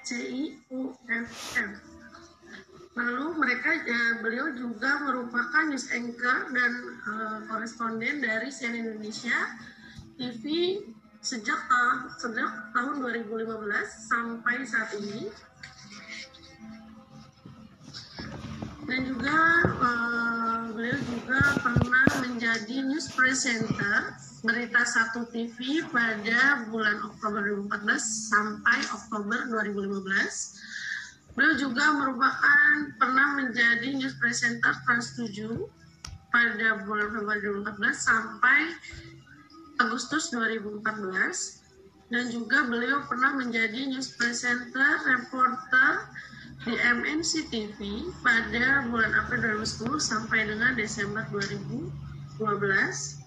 CIUFF. Lalu mereka eh, beliau juga merupakan news anchor dan eh, koresponden dari CNN Indonesia TV sejak ta- sejak tahun 2015 sampai saat ini. Dan juga menjadi news presenter berita satu TV pada bulan Oktober 2014 sampai Oktober 2015. Beliau juga merupakan pernah menjadi news presenter Trans 7 pada bulan Februari 2014 sampai Agustus 2014 dan juga beliau pernah menjadi news presenter reporter di MNC TV pada bulan April 2010 sampai dengan Desember 2012